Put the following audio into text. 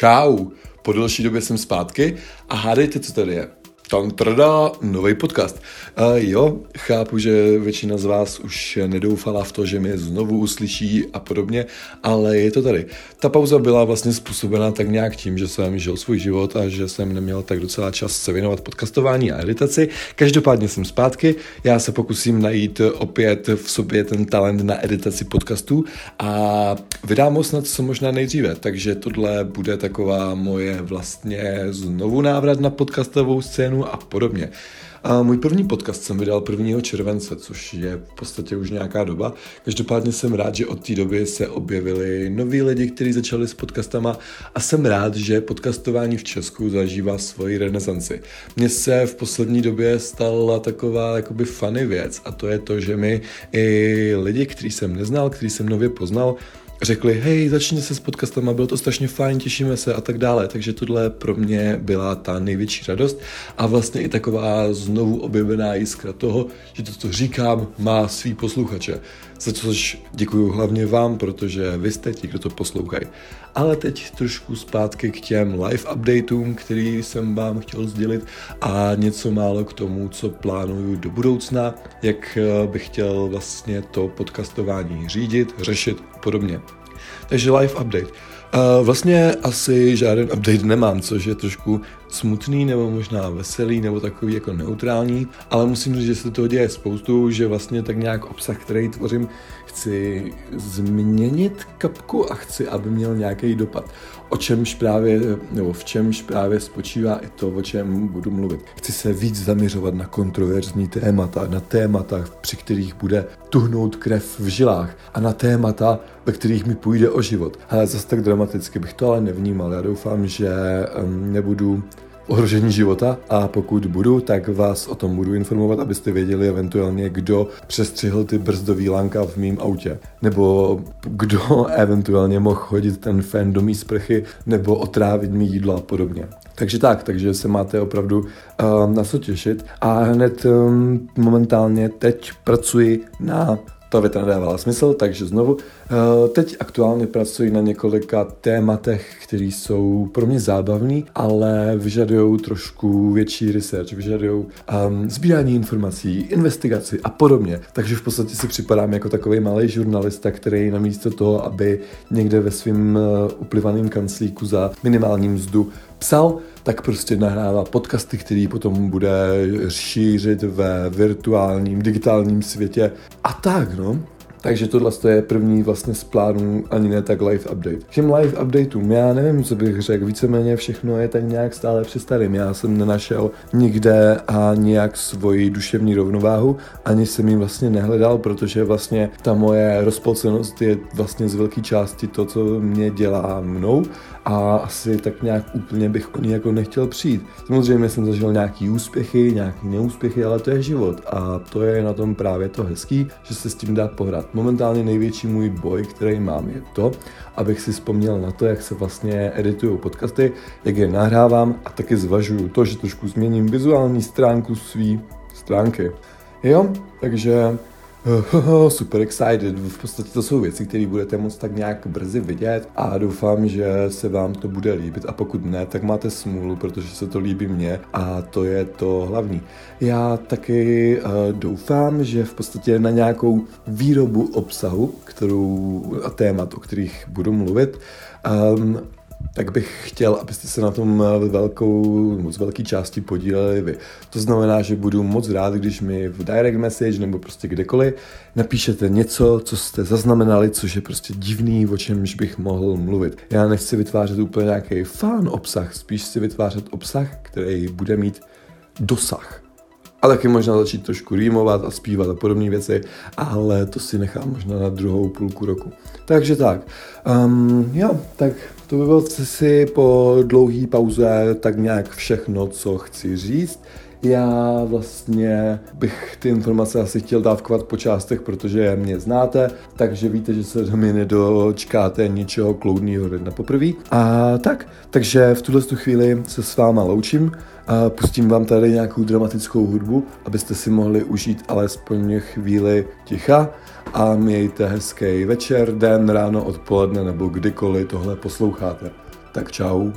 Čau, po delší době jsem zpátky a hádejte, co tady je. Tam trda, nový podcast. Uh, jo, chápu, že většina z vás už nedoufala v to, že mě znovu uslyší a podobně, ale je to tady. Ta pauza byla vlastně způsobena tak nějak tím, že jsem žil svůj život a že jsem neměl tak docela čas se věnovat podcastování a editaci. Každopádně jsem zpátky, já se pokusím najít opět v sobě ten talent na editaci podcastů a vydám ho snad co možná nejdříve, takže tohle bude taková moje vlastně znovu návrat na podcastovou scénu a podobně. A můj první podcast jsem vydal 1. července, což je v podstatě už nějaká doba. Každopádně jsem rád, že od té doby se objevili noví lidi, kteří začali s podcastama a jsem rád, že podcastování v Česku zažívá svoji renesanci. Mně se v poslední době stala taková jakoby funny věc a to je to, že mi i lidi, který jsem neznal, který jsem nově poznal, řekli, hej, začněte se s podcastama, bylo to strašně fajn, těšíme se a tak dále. Takže tohle pro mě byla ta největší radost a vlastně i taková znovu objevená jiskra toho, že to, co říkám, má svý posluchače. Za což děkuji hlavně vám, protože vy jste ti, kdo to poslouchají. Ale teď trošku zpátky k těm live updateům, který jsem vám chtěl sdělit a něco málo k tomu, co plánuju do budoucna, jak bych chtěl vlastně to podcastování řídit, řešit a podobně. Takže live update. Uh, vlastně asi žádný update nemám, což je trošku smutný nebo možná veselý nebo takový jako neutrální, ale musím říct, že se toho děje spoustu, že vlastně tak nějak obsah, který tvořím, chci změnit kapku a chci, aby měl nějaký dopad. O čemž právě, nebo v čemž právě spočívá i to, o čem budu mluvit. Chci se víc zaměřovat na kontroverzní témata, na témata, při kterých bude tuhnout krev v žilách a na témata, ve kterých mi půjde o život. Ale zase tak dramaticky bych to ale nevnímal. Já doufám, že nebudu ohrožení života a pokud budu, tak vás o tom budu informovat, abyste věděli eventuálně, kdo přestřihl ty brzdový lánka v mém autě. Nebo kdo eventuálně mohl chodit ten fan do mý sprchy nebo otrávit mi jídlo a podobně. Takže tak, takže se máte opravdu uh, na co těšit. A hned um, momentálně teď pracuji na to věta nedávala smysl, takže znovu. Eh, teď aktuálně pracuji na několika tématech, které jsou pro mě zábavné, ale vyžadují trošku větší research, vyžadují um, sbírání informací, investigaci a podobně. Takže v podstatě si připadám jako takový malý žurnalista, který namísto toho, aby někde ve svém uh, uplivaném kanclíku za minimální mzdu psal, tak prostě nahrává podcasty, který potom bude šířit ve virtuálním, digitálním světě a tak, no. Takže tohle je první vlastně z plánů, ani ne tak live update. K těm live updateům, já nevím, co bych řekl, víceméně všechno je tak nějak stále při starým. Já jsem nenašel nikde a nějak svoji duševní rovnováhu, ani jsem ji vlastně nehledal, protože vlastně ta moje rozpolcenost je vlastně z velké části to, co mě dělá mnou a asi tak nějak úplně bych o ní jako nechtěl přijít. Samozřejmě jsem zažil nějaký úspěchy, nějaký neúspěchy, ale to je život a to je na tom právě to hezký, že se s tím dá pohrát. Momentálně největší můj boj, který mám, je to, abych si vzpomněl na to, jak se vlastně editují podcasty, jak je nahrávám a taky zvažuju to, že trošku změním vizuální stránku své stránky. Jo, takže super excited. V podstatě to jsou věci, které budete moct tak nějak brzy vidět a doufám, že se vám to bude líbit a pokud ne, tak máte smůlu, protože se to líbí mně a to je to hlavní. Já taky uh, doufám, že v podstatě na nějakou výrobu obsahu, kterou a témat, o kterých budu mluvit, um, tak bych chtěl, abyste se na tom eh, velkou, z velké části podíleli vy. To znamená, že budu moc rád, když mi v direct message nebo prostě kdekoliv napíšete něco, co jste zaznamenali, což je prostě divný, o čemž bych mohl mluvit. Já nechci vytvářet úplně nějaký fan obsah, spíš si vytvářet obsah, který bude mít dosah. A taky možná začít trošku rýmovat a zpívat a podobné věci, ale to si nechám možná na druhou půlku roku. Takže tak, um, jo, tak to by bylo si po dlouhé pauze tak nějak všechno, co chci říct. Já vlastně bych ty informace asi chtěl dávkovat po částech, protože mě znáte, takže víte, že se do mě nedočkáte ničeho kloudného na poprvé. A tak, takže v tuhle chvíli se s váma loučím. A pustím vám tady nějakou dramatickou hudbu, abyste si mohli užít alespoň chvíli ticha a mějte hezký večer, den, ráno, odpoledne nebo kdykoliv tohle posloucháte. Tak čau.